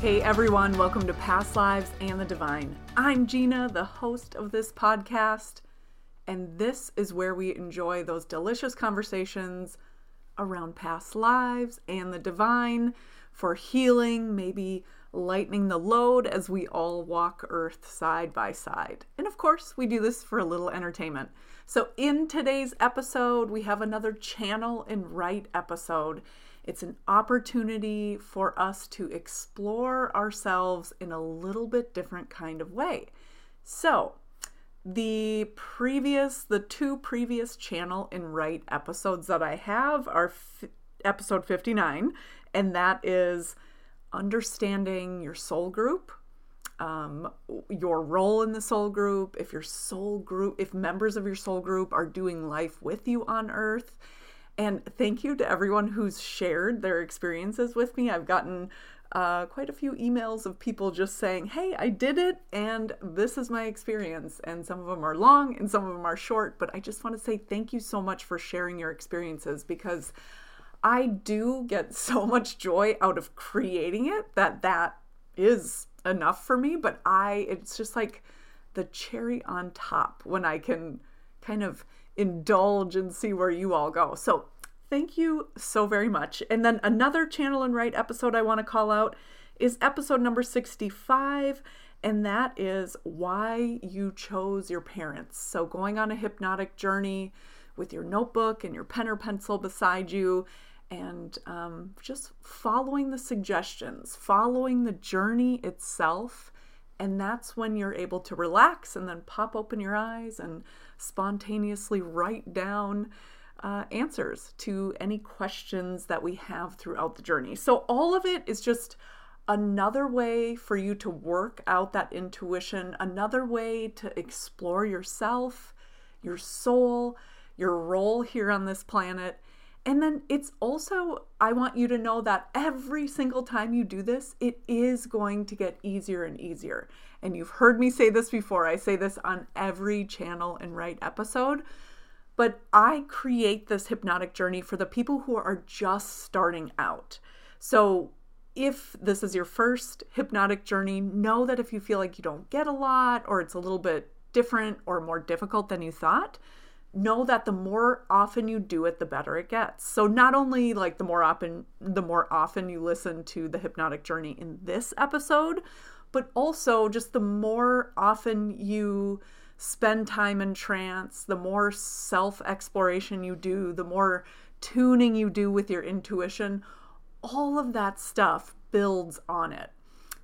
Hey everyone, welcome to Past Lives and the Divine. I'm Gina, the host of this podcast, and this is where we enjoy those delicious conversations around past lives and the divine for healing, maybe lightening the load as we all walk Earth side by side. And of course, we do this for a little entertainment. So, in today's episode, we have another channel and write episode. It's an opportunity for us to explore ourselves in a little bit different kind of way. So, the previous, the two previous channel and write episodes that I have are f- episode 59, and that is understanding your soul group, um, your role in the soul group, if your soul group, if members of your soul group are doing life with you on earth. And thank you to everyone who's shared their experiences with me. I've gotten uh, quite a few emails of people just saying, Hey, I did it, and this is my experience. And some of them are long and some of them are short, but I just want to say thank you so much for sharing your experiences because I do get so much joy out of creating it that that is enough for me. But I, it's just like the cherry on top when I can kind of indulge and see where you all go. So thank you so very much. And then another Channel and Write episode I want to call out is episode number 65 and that is why you chose your parents. So, going on a hypnotic journey with your notebook and your pen or pencil beside you, and um, just following the suggestions, following the journey itself. And that's when you're able to relax and then pop open your eyes and spontaneously write down uh, answers to any questions that we have throughout the journey. So, all of it is just another way for you to work out that intuition, another way to explore yourself, your soul, your role here on this planet. And then it's also, I want you to know that every single time you do this, it is going to get easier and easier. And you've heard me say this before. I say this on every channel and write episode. But I create this hypnotic journey for the people who are just starting out. So if this is your first hypnotic journey, know that if you feel like you don't get a lot or it's a little bit different or more difficult than you thought, know that the more often you do it the better it gets. So not only like the more often the more often you listen to the hypnotic journey in this episode but also just the more often you spend time in trance the more self exploration you do the more tuning you do with your intuition all of that stuff builds on it.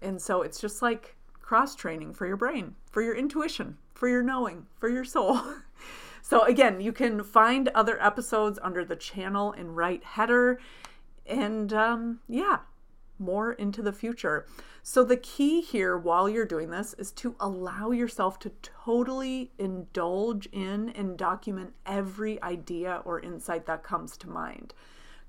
And so it's just like cross training for your brain for your intuition for your knowing for your soul So, again, you can find other episodes under the channel and right header. And um, yeah, more into the future. So, the key here while you're doing this is to allow yourself to totally indulge in and document every idea or insight that comes to mind,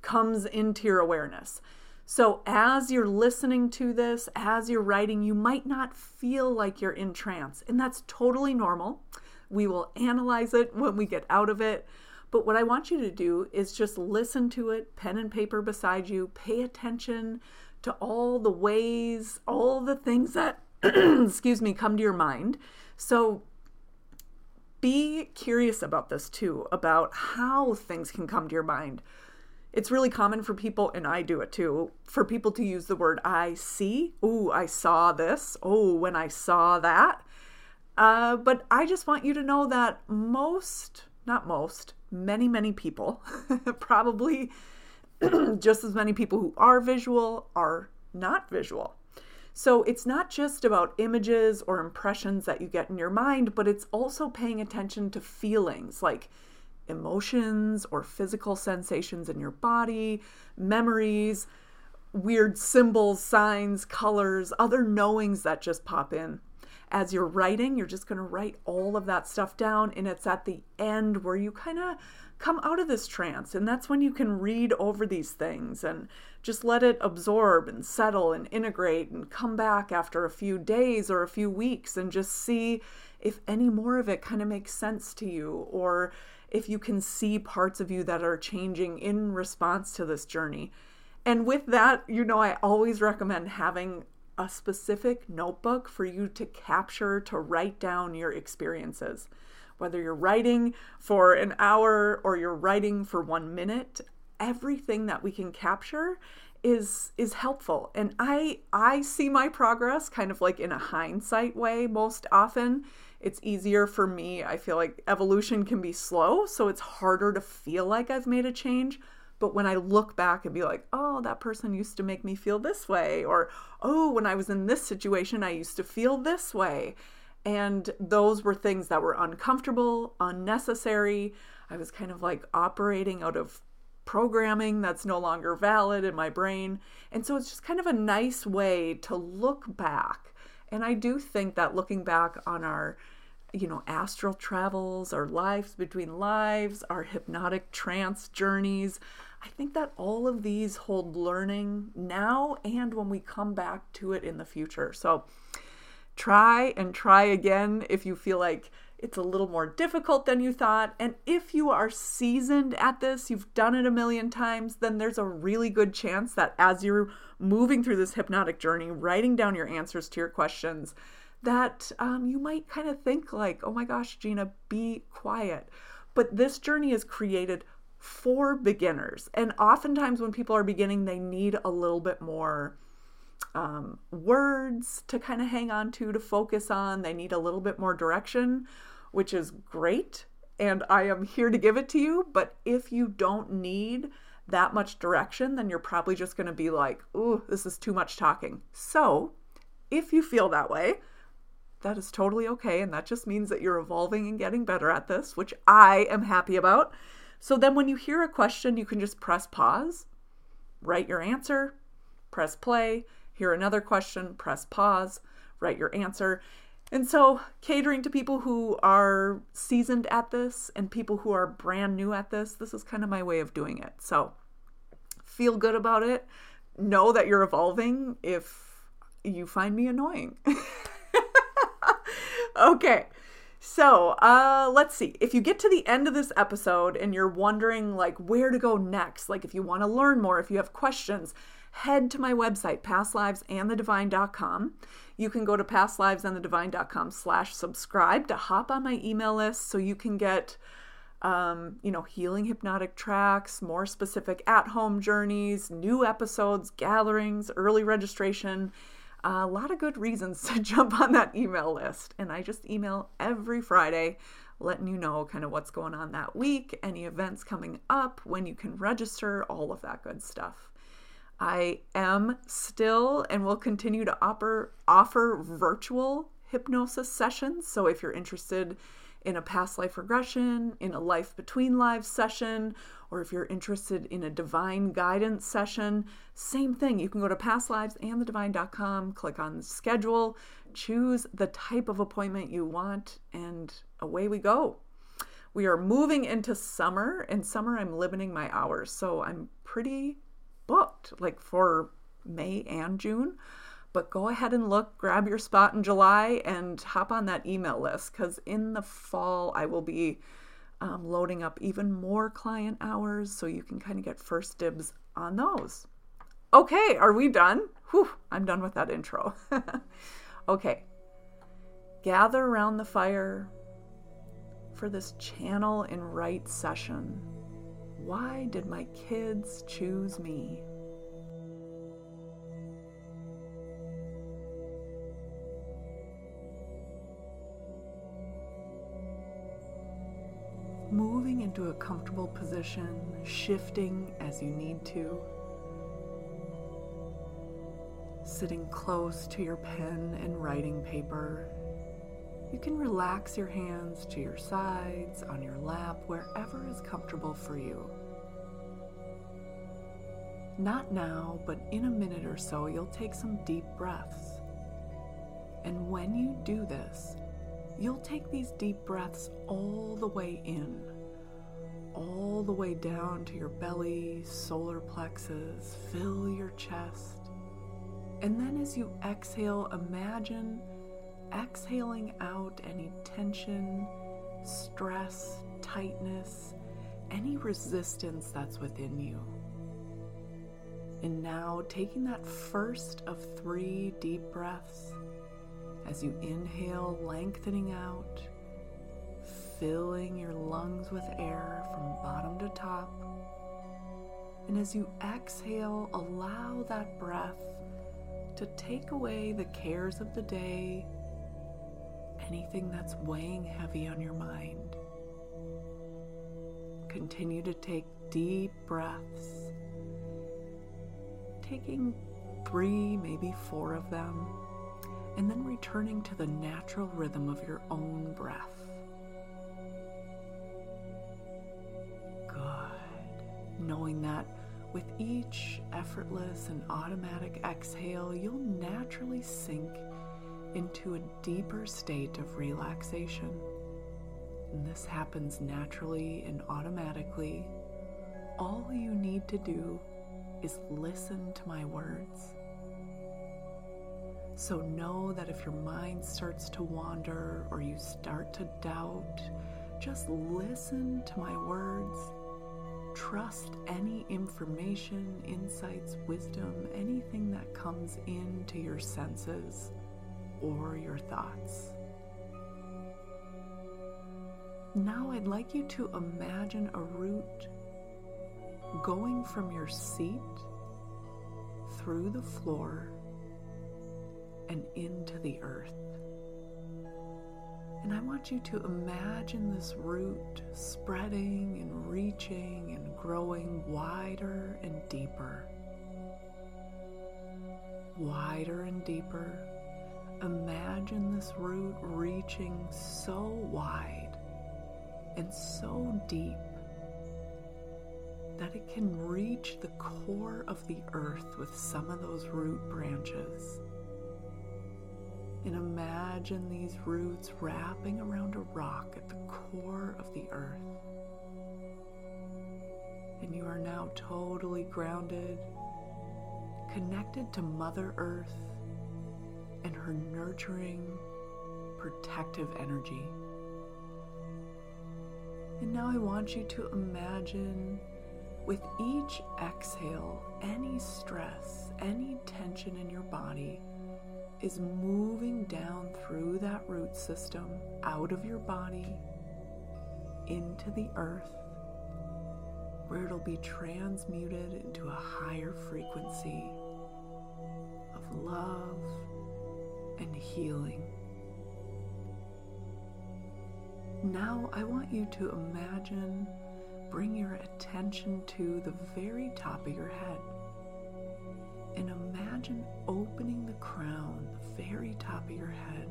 comes into your awareness. So, as you're listening to this, as you're writing, you might not feel like you're in trance, and that's totally normal. We will analyze it when we get out of it. But what I want you to do is just listen to it, pen and paper beside you, pay attention to all the ways, all the things that, excuse me, come to your mind. So be curious about this too, about how things can come to your mind. It's really common for people, and I do it too, for people to use the word I see. Oh, I saw this. Oh, when I saw that. Uh, but I just want you to know that most, not most, many, many people, probably just as many people who are visual are not visual. So it's not just about images or impressions that you get in your mind, but it's also paying attention to feelings like emotions or physical sensations in your body, memories, weird symbols, signs, colors, other knowings that just pop in as you're writing, you're just going to write all of that stuff down. And it's at the end where you kind of come out of this trance. And that's when you can read over these things and just let it absorb and settle and integrate and come back after a few days or a few weeks and just see if any more of it kind of makes sense to you or if you can see parts of you that are changing in response to this journey. And with that, you know, I always recommend having a specific notebook for you to capture, to write down your experiences. Whether you're writing for an hour or you're writing for one minute, everything that we can capture is is helpful. And i i see my progress kind of like in a hindsight way most often. It's easier for me. I feel like evolution can be slow so it's harder to feel like i've made a change but when i look back and be like oh that person used to make me feel this way or oh when i was in this situation i used to feel this way and those were things that were uncomfortable unnecessary i was kind of like operating out of programming that's no longer valid in my brain. And so it's just kind of a nice way to look back. And I do think that looking back on our, you know, astral travels, our lives between lives, our hypnotic trance journeys, I think that all of these hold learning now and when we come back to it in the future. So try and try again if you feel like it's a little more difficult than you thought. And if you are seasoned at this, you've done it a million times, then there's a really good chance that as you're moving through this hypnotic journey, writing down your answers to your questions, that um, you might kind of think, like, oh my gosh, Gina, be quiet. But this journey is created for beginners. And oftentimes, when people are beginning, they need a little bit more um, words to kind of hang on to, to focus on. They need a little bit more direction which is great. And I am here to give it to you. But if you don't need that much direction, then you're probably just going to be like, ooh, this is too much talking. So if you feel that way, that is totally okay. And that just means that you're evolving and getting better at this, which I am happy about. So then when you hear a question, you can just press pause, write your answer, press play, hear another question, press pause, write your answer. And so, catering to people who are seasoned at this and people who are brand new at this, this is kind of my way of doing it. So, feel good about it. Know that you're evolving if you find me annoying. okay. So, uh, let's see. If you get to the end of this episode and you're wondering like where to go next, like if you want to learn more, if you have questions, head to my website, pastlivesandthedivine.com. You can go to pastlivesandthedivine.com slash subscribe to hop on my email list so you can get um, you know, healing hypnotic tracks, more specific at home journeys, new episodes, gatherings, early registration. A lot of good reasons to jump on that email list. And I just email every Friday, letting you know kind of what's going on that week, any events coming up, when you can register, all of that good stuff. I am still and will continue to offer, offer virtual hypnosis sessions. So if you're interested in a past life regression, in a life between lives session, or if you're interested in a divine guidance session, same thing. You can go to pastlivesandthedivine.com, click on schedule, choose the type of appointment you want, and away we go. We are moving into summer. In summer, I'm limiting my hours. So I'm pretty booked, like for May and June. But go ahead and look, grab your spot in July, and hop on that email list because in the fall, I will be um, loading up even more client hours so you can kind of get first dibs on those. Okay, are we done? Whew, I'm done with that intro. okay, gather around the fire for this channel and write session. Why did my kids choose me? Moving into a comfortable position, shifting as you need to. Sitting close to your pen and writing paper you can relax your hands to your sides, on your lap, wherever is comfortable for you. Not now, but in a minute or so, you'll take some deep breaths. And when you do this, you'll take these deep breaths all the way in, all the way down to your belly, solar plexus, fill your chest. And then as you exhale, imagine exhaling out any tension, stress, tightness, any resistance that's within you. And now taking that first of three deep breaths as you inhale, lengthening out, filling your lungs with air from bottom to top. And as you exhale, allow that breath to take away the cares of the day, anything that's weighing heavy on your mind. Continue to take deep breaths taking three, maybe four of them, and then returning to the natural rhythm of your own breath. Good. Knowing that with each effortless and automatic exhale, you'll naturally sink into a deeper state of relaxation. And this happens naturally and automatically. All you need to do is listen to my words. So know that if your mind starts to wander or you start to doubt, just listen to my words. Trust any information, insights, wisdom, anything that comes into your senses or your thoughts. Now I'd like you to imagine a root going from your seat through the floor and into the earth. And I want you to imagine this root spreading and reaching and growing wider and deeper. Wider and deeper. Imagine this root reaching so wide and so deep that it can reach the core of the earth with some of those root branches. And imagine these roots wrapping around a rock at the core of the earth. And you are now totally grounded, connected to Mother Earth and her nurturing, protective energy. And now I want you to imagine with each exhale, any stress, any tension in your body is moving down through that root system, out of your body, into the earth, where it'll be transmuted into a higher frequency of love and healing. Now, I want you to imagine bring your attention to the very top of your head. And imagine opening the crown, the very top of your head,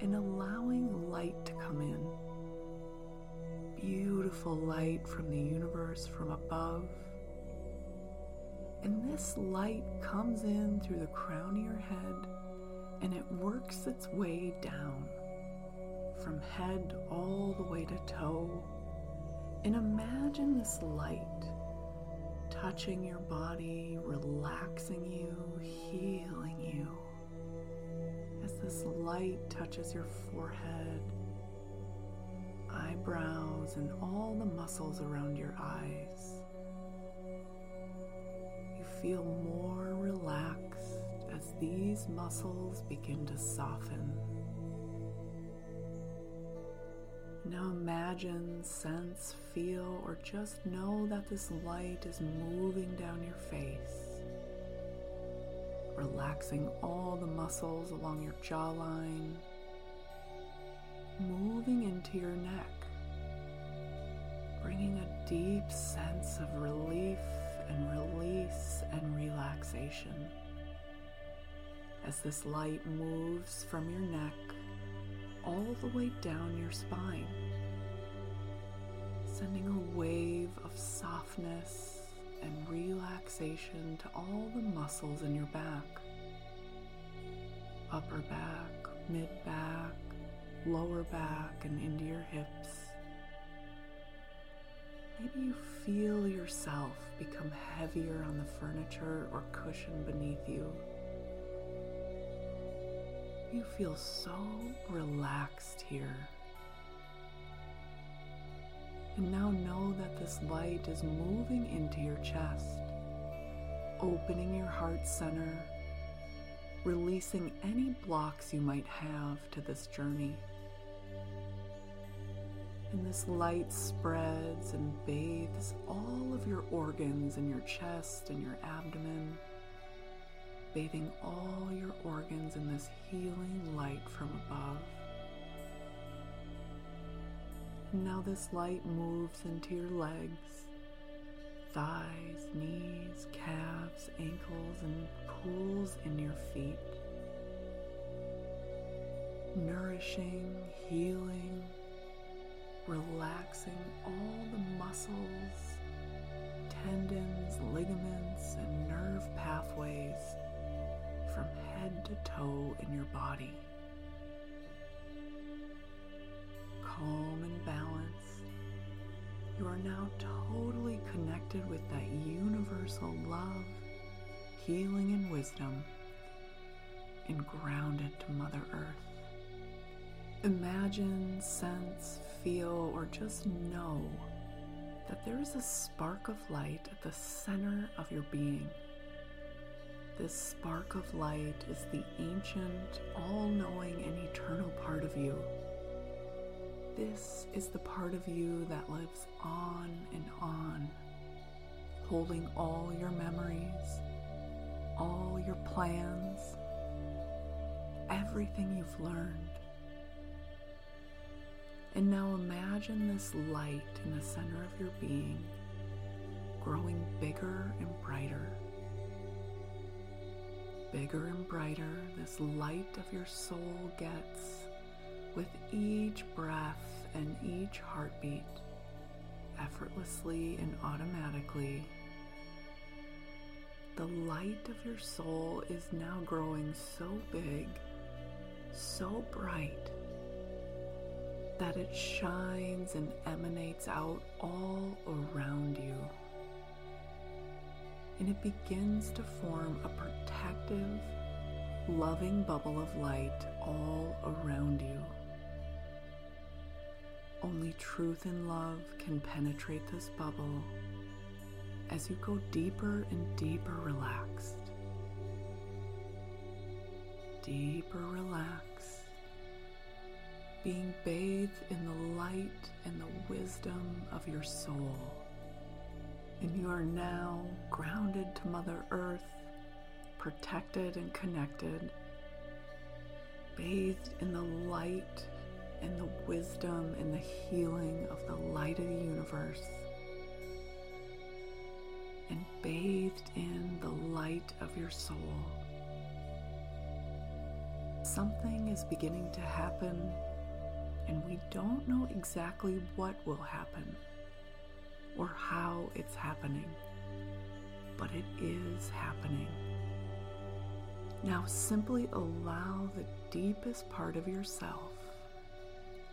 and allowing light to come in. Beautiful light from the universe from above. And this light comes in through the crown of your head and it works its way down from head all the way to toe and imagine this light touching your body, relaxing you, healing you. As this light touches your forehead, eyebrows, and all the muscles around your eyes, you feel more relaxed as these muscles begin to soften. Now imagine, sense, feel, or just know that this light is moving down your face, relaxing all the muscles along your jawline, moving into your neck, bringing a deep sense of relief and release and relaxation. As this light moves from your neck all the way down your spine, sending a wave of softness and relaxation to all the muscles in your back upper back, mid back, lower back, and into your hips. Maybe you feel yourself become heavier on the furniture or cushion beneath you. You feel so relaxed here. And now know that this light is moving into your chest, opening your heart center, releasing any blocks you might have to this journey. And this light spreads and bathes all of your organs in your chest and your abdomen, bathing all your organs in this healing light from above. Now this light moves into your legs, thighs, knees, calves, ankles, and pools in your feet. Nourishing, healing, relaxing all the muscles, tendons, ligaments, and nerve pathways from head to toe in your body. Calm and balanced, you are now totally connected with that universal love, healing, and wisdom, and grounded to Mother Earth. Imagine, sense, feel, or just know that there is a spark of light at the center of your being. This spark of light is the ancient, all knowing, and eternal part of you. This is the part of you that lives on and on, holding all your memories, all your plans, everything you've learned and now imagine this light in the center of your being growing bigger and brighter. Bigger and brighter, this light of your soul gets with each breath and each heartbeat, effortlessly and automatically. The light of your soul is now growing so big, so bright that it shines and emanates out all around you. And it begins to form a protective, loving bubble of light all around you. Only truth and love can penetrate this bubble as you go deeper and deeper relaxed. Deeper relaxed being bathed in the light and the wisdom of your soul. And you are now grounded to Mother Earth, protected and connected, bathed in the light and the wisdom and the healing of the light of the universe, and bathed in the light of your soul. Something is beginning to happen and we don't know exactly what will happen or how it's happening, but it is happening. Now simply allow the deepest part of yourself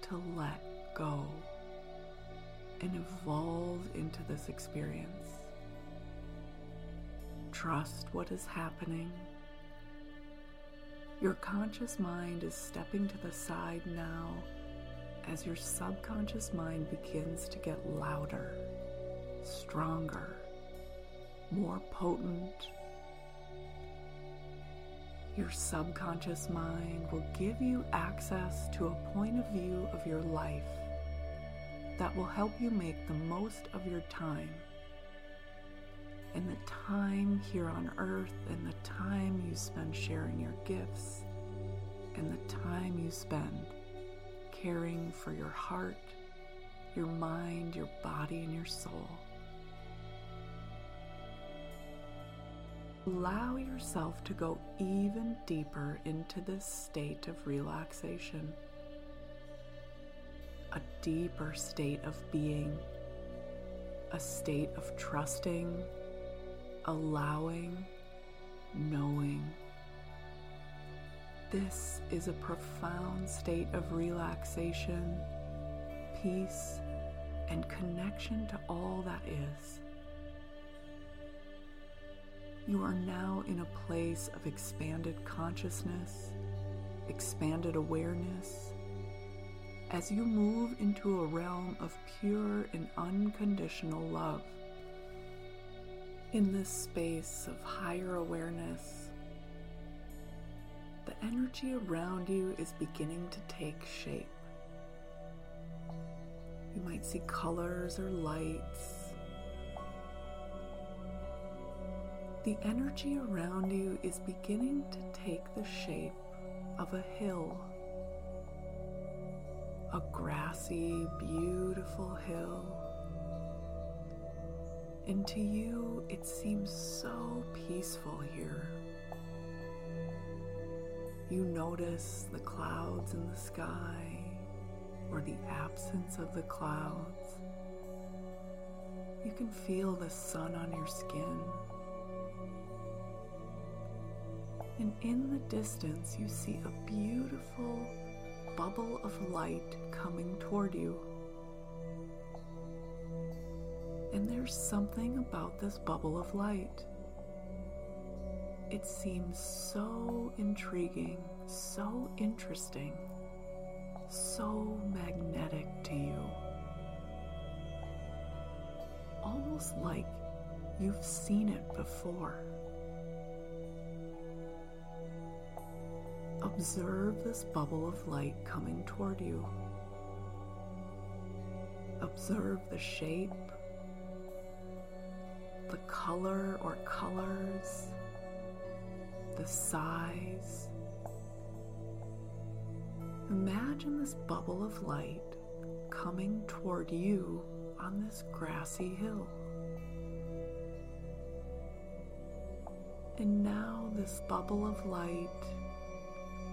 to let go and evolve into this experience. Trust what is happening. Your conscious mind is stepping to the side now as your subconscious mind begins to get louder, stronger, more potent. Your subconscious mind will give you access to a point of view of your life that will help you make the most of your time. And the time here on earth, and the time you spend sharing your gifts, and the time you spend caring for your heart, your mind, your body, and your soul. Allow yourself to go even deeper into this state of relaxation, a deeper state of being, a state of trusting, allowing, knowing. This is a profound state of relaxation, peace, and connection to all that is. You are now in a place of expanded consciousness, expanded awareness, as you move into a realm of pure and unconditional love. In this space of higher awareness, the energy around you is beginning to take shape. You might see colors or lights. The energy around you is beginning to take the shape of a hill, a grassy, beautiful hill. And to you, it seems so peaceful here. You notice the clouds in the sky or the absence of the clouds. You can feel the sun on your skin. And in the distance, you see a beautiful bubble of light coming toward you. And there's something about this bubble of light. It seems so intriguing, so interesting, so magnetic to you. Almost like you've seen it before. Observe this bubble of light coming toward you. Observe the shape, the color or colors, the size. Imagine this bubble of light coming toward you on this grassy hill. And now this bubble of light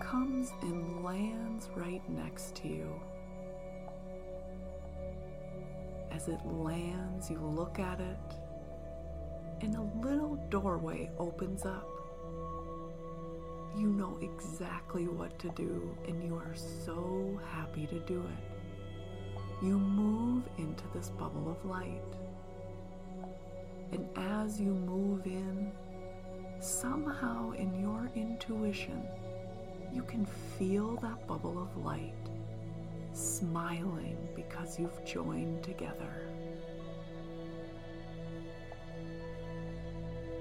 comes and lands right next to you. As it lands, you look at it, and a little doorway opens up. You know exactly what to do, and you are so happy to do it. You move into this bubble of light. And as you move in, somehow in your intuition, you can feel that bubble of light smiling because you've joined together.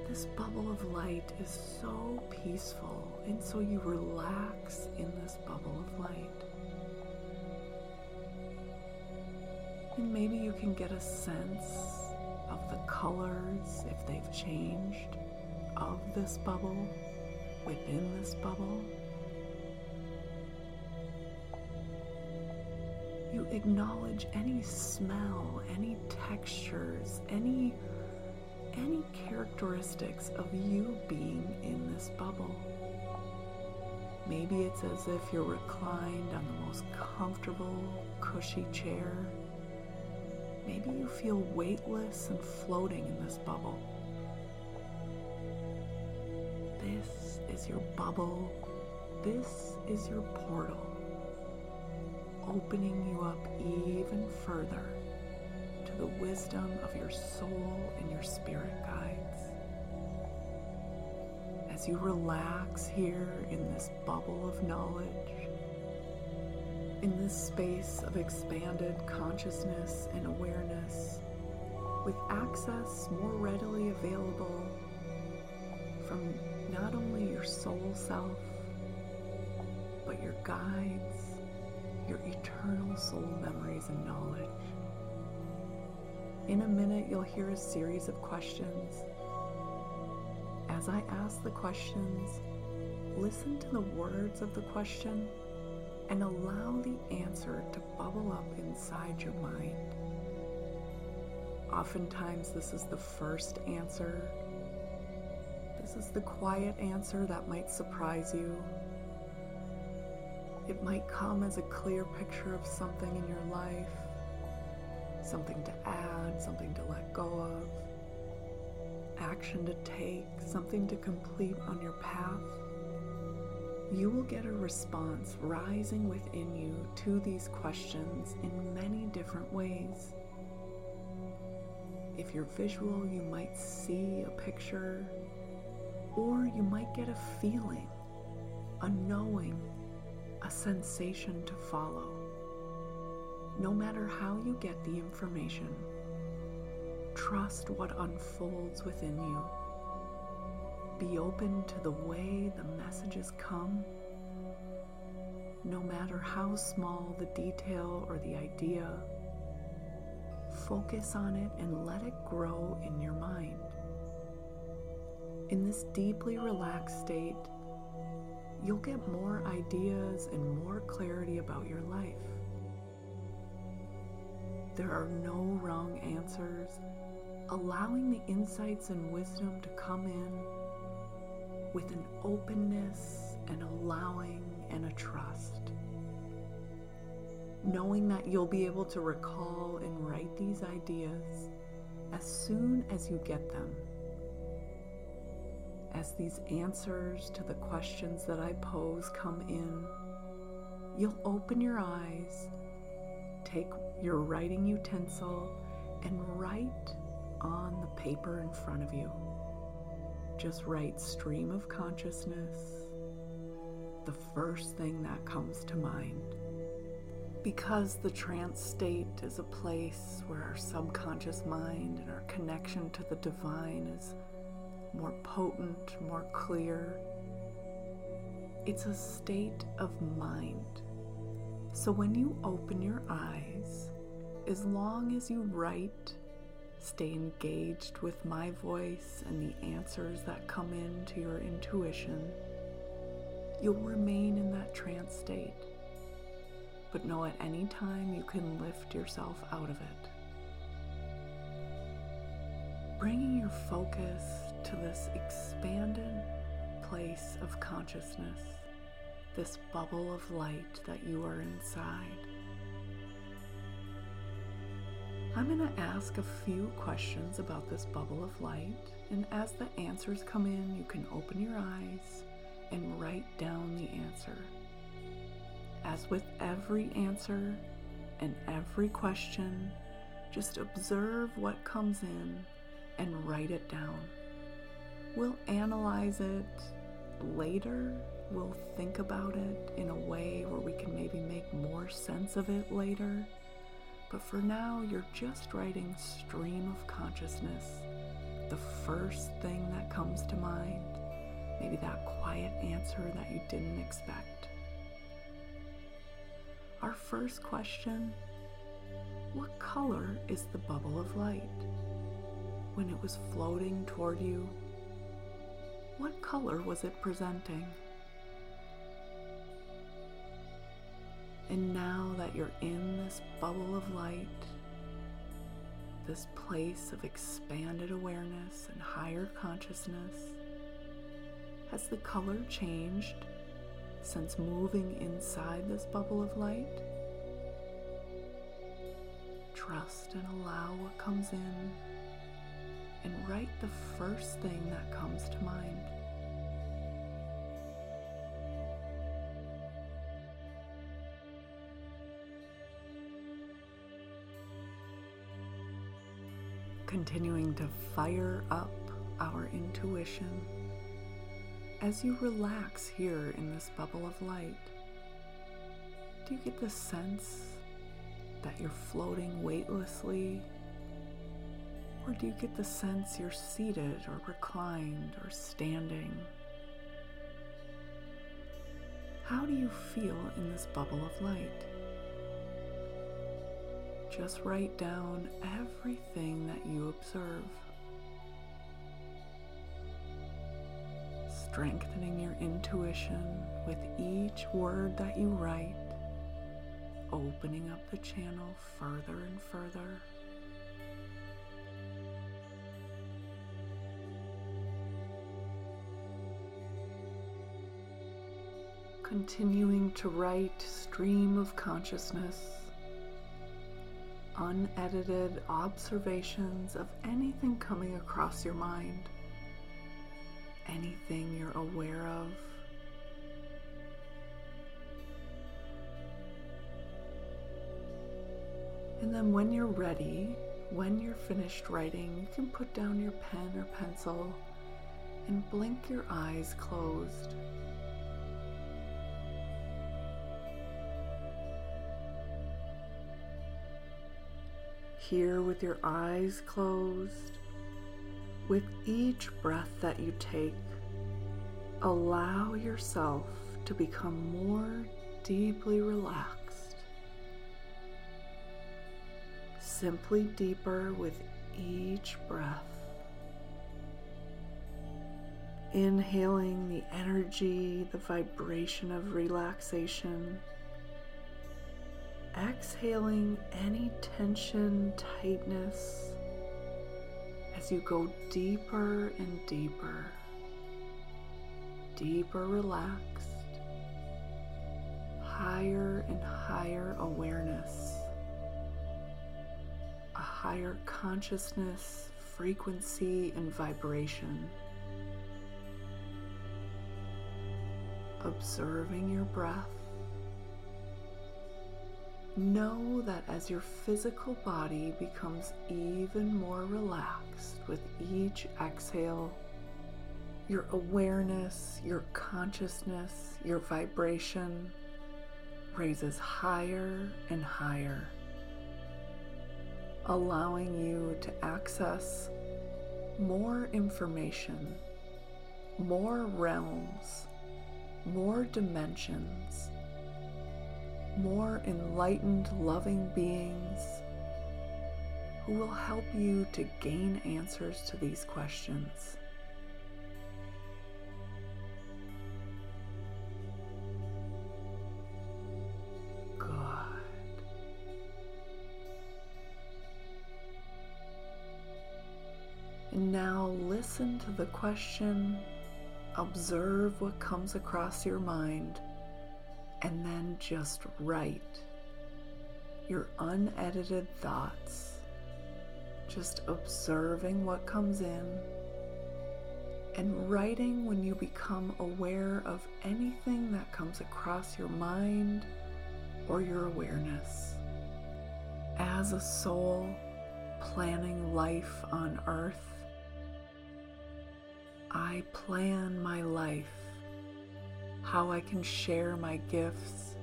This bubble of light is so peaceful, and so you relax in this bubble of light. And maybe you can get a sense of the colors, if they've changed, of this bubble, within this bubble. You acknowledge any smell, any textures, any any characteristics of you being in this bubble. Maybe it's as if you're reclined on the most comfortable, cushy chair. Maybe you feel weightless and floating in this bubble. This is your bubble. This is your portal opening you up even further to the wisdom of your soul and your spirit guides. As you relax here in this bubble of knowledge, in this space of expanded consciousness and awareness, with access more readily available from not only your soul self, but your guides your eternal soul memories and knowledge. In a minute, you'll hear a series of questions. As I ask the questions, listen to the words of the question and allow the answer to bubble up inside your mind. Oftentimes, this is the first answer. This is the quiet answer that might surprise you it might come as a clear picture of something in your life, something to add, something to let go of, action to take, something to complete on your path. You will get a response rising within you to these questions in many different ways. If you're visual, you might see a picture, or you might get a feeling, a knowing a sensation to follow. No matter how you get the information, Trust what unfolds within you. Be open to the way the messages come, no matter how small the detail or the idea. Focus on it and let it grow in your mind. In this deeply relaxed state, you'll get more ideas and more clarity about your life. There are no wrong answers, allowing the insights and wisdom to come in with an openness and allowing and a trust. Knowing that you'll be able to recall and write these ideas as soon as you get them as these answers to the questions that I pose come in, you'll open your eyes, take your writing utensil, and write on the paper in front of you. Just write stream of consciousness, the first thing that comes to mind. Because the trance state is a place where our subconscious mind and our connection to the divine is more potent, more clear. It's a state of mind. So when you open your eyes, as long as you write, stay engaged with my voice and the answers that come in to your intuition, you'll remain in that trance state. But know at any time you can lift yourself out of it. Bringing your focus to this expanded place of consciousness, this bubble of light that you are inside. I'm going to ask a few questions about this bubble of light, and as the answers come in, you can open your eyes and write down the answer. As with every answer and every question, just observe what comes in and write it down. We'll analyze it later. We'll think about it in a way where we can maybe make more sense of it later. But for now, you're just writing stream of consciousness, the first thing that comes to mind, maybe that quiet answer that you didn't expect. Our first question What color is the bubble of light? When it was floating toward you, what color was it presenting? And now that you're in this bubble of light, this place of expanded awareness and higher consciousness, has the color changed since moving inside this bubble of light? Trust and allow what comes in and write the first thing that comes to mind. Continuing to fire up our intuition as you relax here in this bubble of light. Do you get the sense that you're floating weightlessly or do you get the sense you're seated or reclined or standing? How do you feel in this bubble of light? Just write down everything that you observe. Strengthening your intuition with each word that you write, opening up the channel further and further. continuing to write stream of consciousness, unedited observations of anything coming across your mind, anything you're aware of. And then when you're ready, when you're finished writing, you can put down your pen or pencil and blink your eyes closed. Here with your eyes closed, with each breath that you take, allow yourself to become more deeply relaxed. Simply deeper with each breath. Inhaling the energy, the vibration of relaxation. Exhaling any tension, tightness as you go deeper and deeper, deeper relaxed, higher and higher awareness, a higher consciousness, frequency, and vibration. Observing your breath. Know that as your physical body becomes even more relaxed with each exhale, your awareness, your consciousness, your vibration raises higher and higher, allowing you to access more information, more realms, more dimensions more enlightened, loving beings who will help you to gain answers to these questions. Good. And now listen to the question, observe what comes across your mind and then just write your unedited thoughts, just observing what comes in and writing when you become aware of anything that comes across your mind or your awareness. As a soul planning life on earth, I plan my life how I can share my gifts,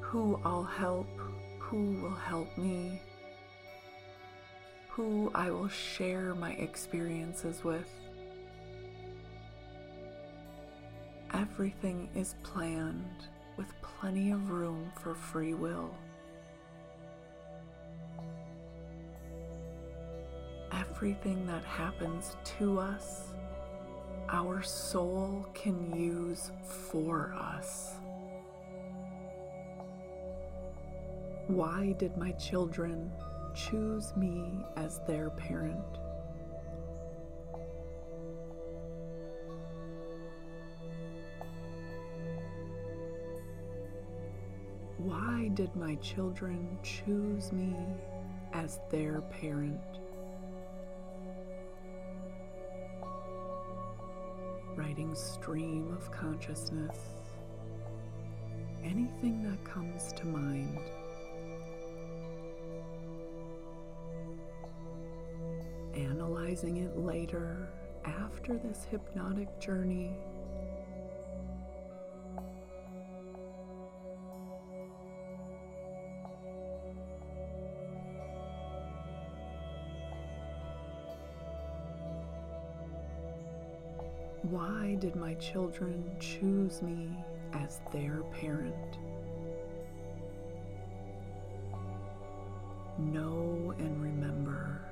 who I'll help, who will help me, who I will share my experiences with. Everything is planned with plenty of room for free will. Everything that happens to us our soul can use for us. Why did my children choose me as their parent? Why did my children choose me as their parent? Writing stream of consciousness, anything that comes to mind. Analyzing it later after this hypnotic journey did my children choose me as their parent? Know and remember.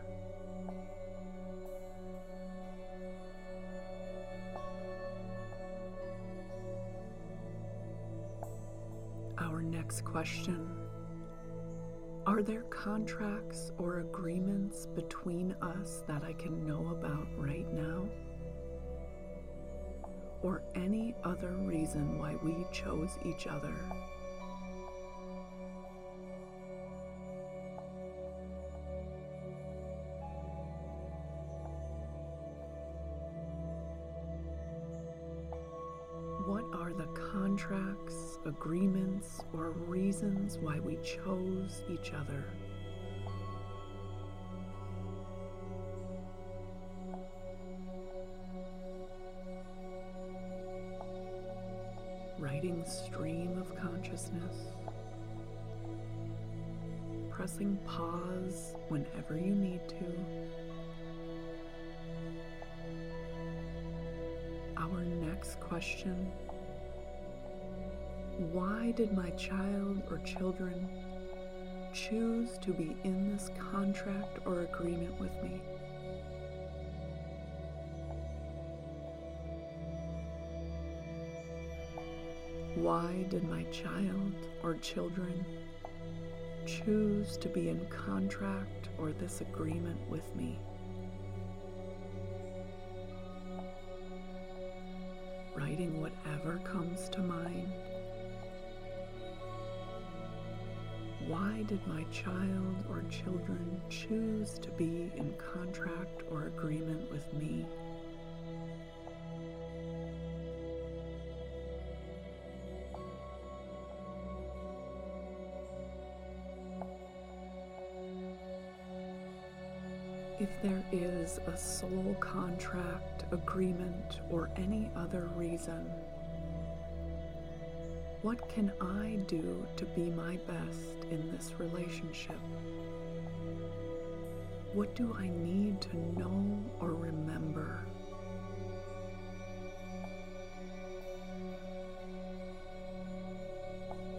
Our next question Are there contracts or agreements between us that I can know about right now? Or any other reason why we chose each other. What are the contracts, agreements, or reasons why we chose each other? Stream of consciousness, pressing pause whenever you need to. Our next question Why did my child or children choose to be in this contract or agreement with me? Why did my child or children choose to be in contract or this agreement with me? Writing whatever comes to mind. Why did my child or children choose to be in contract or agreement with me? If there is a soul contract, agreement, or any other reason, what can I do to be my best in this relationship? What do I need to know or remember?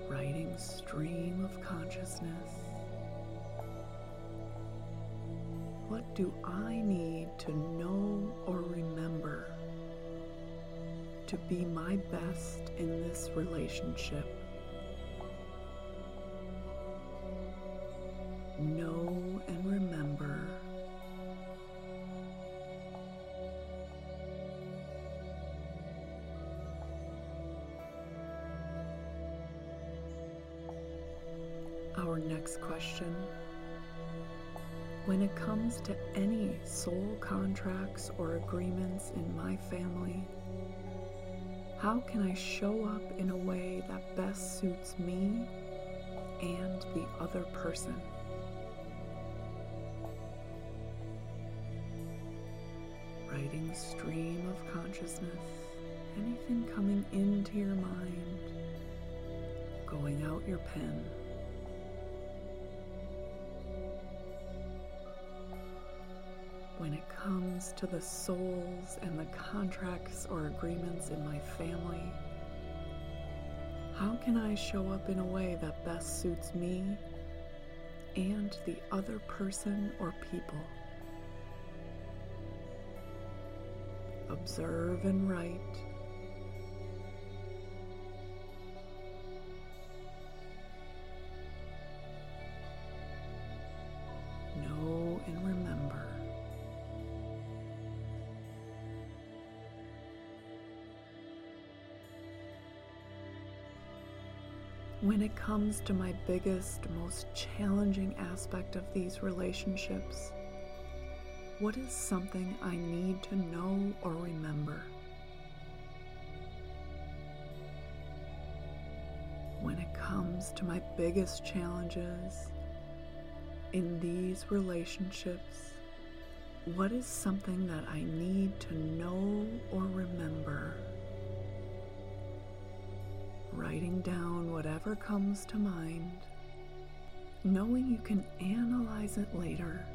Writing stream of consciousness. What do I need to know or remember to be my best in this relationship? Know and remember. Our next question when it comes to any soul contracts or agreements in my family, how can I show up in a way that best suits me and the other person? Writing stream of consciousness, anything coming into your mind, going out your pen. To the souls and the contracts or agreements in my family? How can I show up in a way that best suits me and the other person or people? Observe and write. Comes to my biggest, most challenging aspect of these relationships, what is something I need to know or remember? When it comes to my biggest challenges in these relationships, what is something that I need to know or remember? Writing down whatever comes to mind, knowing you can analyze it later.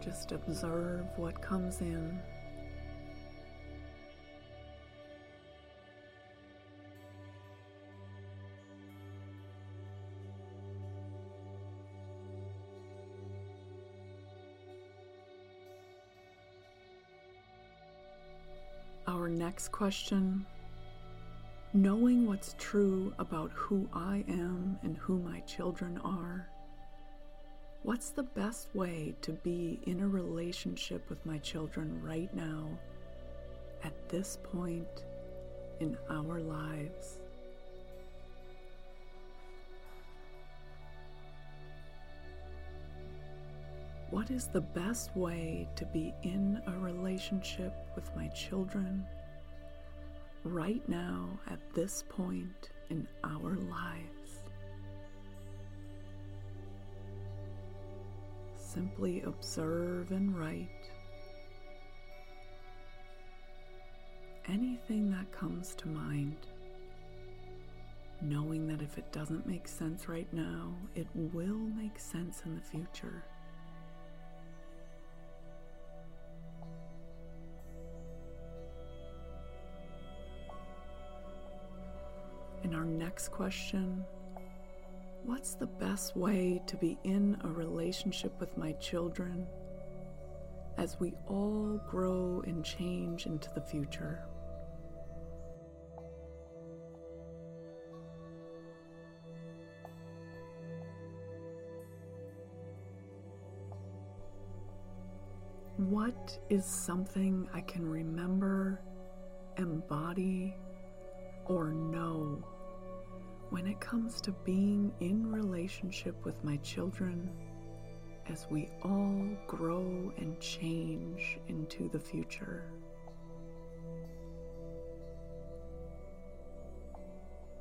Just observe what comes in. Our next question knowing what's true about who I am and who my children are. What's the best way to be in a relationship with my children right now, at this point in our lives? What is the best way to be in a relationship with my children right now at this point in our lives. Simply observe and write anything that comes to mind. knowing that if it doesn't make sense right now, it will make sense in the future. Next question What's the best way to be in a relationship with my children as we all grow and change into the future? What is something I can remember, embody, or know when it comes to being in relationship with my children as we all grow and change into the future?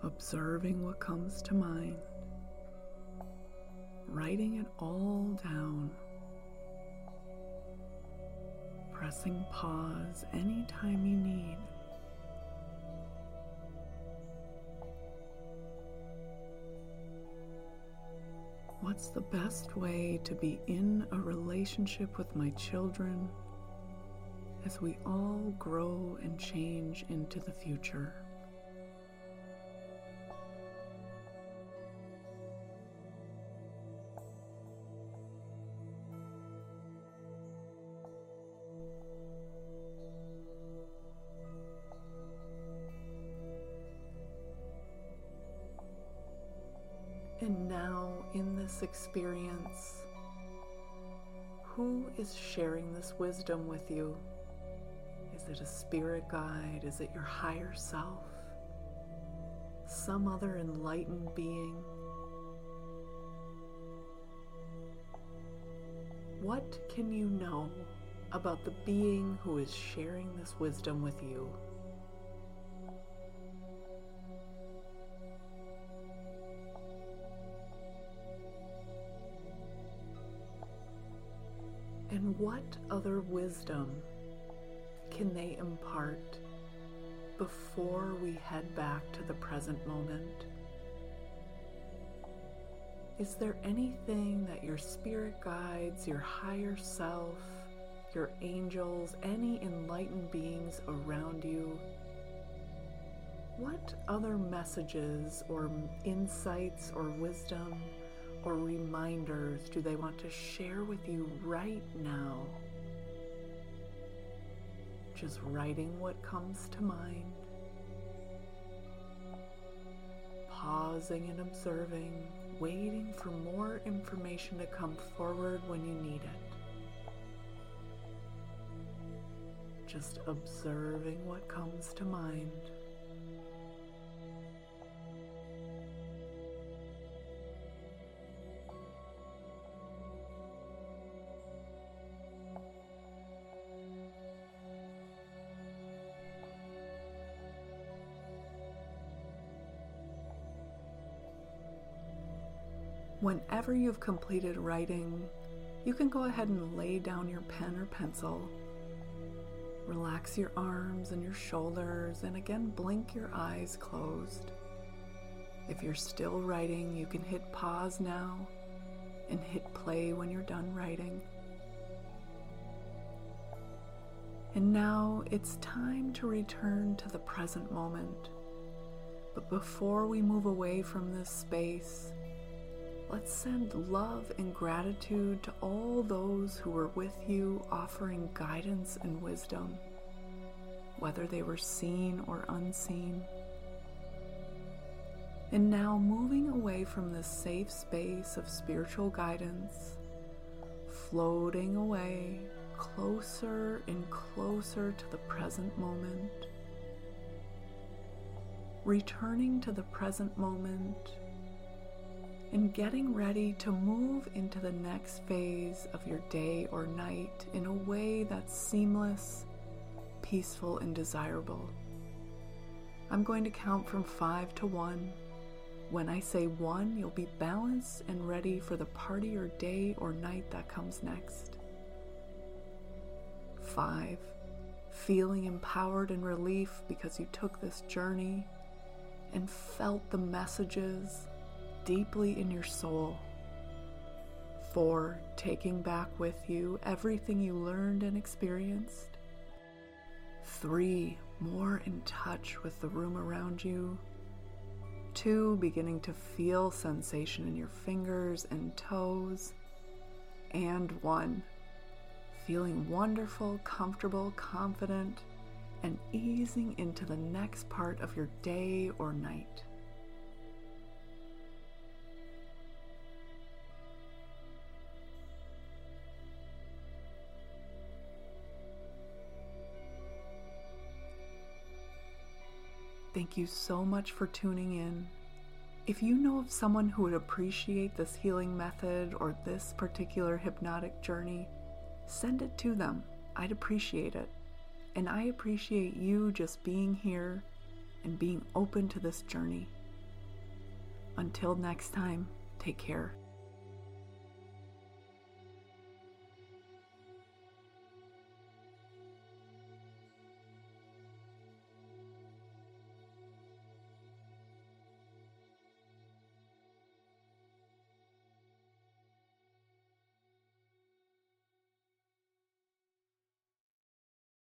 Observing what comes to mind, writing it all down pressing pause anytime you need. What's the best way to be in a relationship with my children as we all grow and change into the future? This experience, who is sharing this wisdom with you? Is it a spirit guide? Is it your higher self? Some other enlightened being? What can you know about the being who is sharing this wisdom with you? What other wisdom can they impart before we head back to the present moment? Is there anything that your spirit guides, your higher self, your angels, any enlightened beings around you? What other messages or insights or wisdom or reminders do they want to share with you right now? Just writing what comes to mind, pausing and observing, waiting for more information to come forward when you need it. Just observing what comes to mind. Whenever you've completed writing, you can go ahead and lay down your pen or pencil. Relax your arms and your shoulders, and again, blink your eyes closed. If you're still writing, you can hit pause now and hit play when you're done writing. And now it's time to return to the present moment. But before we move away from this space, Let's send love and gratitude to all those who were with you, offering guidance and wisdom, whether they were seen or unseen. And now, moving away from this safe space of spiritual guidance, floating away closer and closer to the present moment, returning to the present moment and getting ready to move into the next phase of your day or night in a way that's seamless, peaceful, and desirable. I'm going to count from five to one. When I say one, you'll be balanced and ready for the party or day or night that comes next. Five, feeling empowered and relief because you took this journey and felt the messages deeply in your soul. Four taking back with you everything you learned and experienced. Three, more in touch with the room around you. Two, beginning to feel sensation in your fingers and toes. And one, feeling wonderful, comfortable, confident, and easing into the next part of your day or night. Thank you so much for tuning in. If you know of someone who would appreciate this healing method or this particular hypnotic journey, send it to them. I'd appreciate it. And I appreciate you just being here and being open to this journey. Until next time, take care.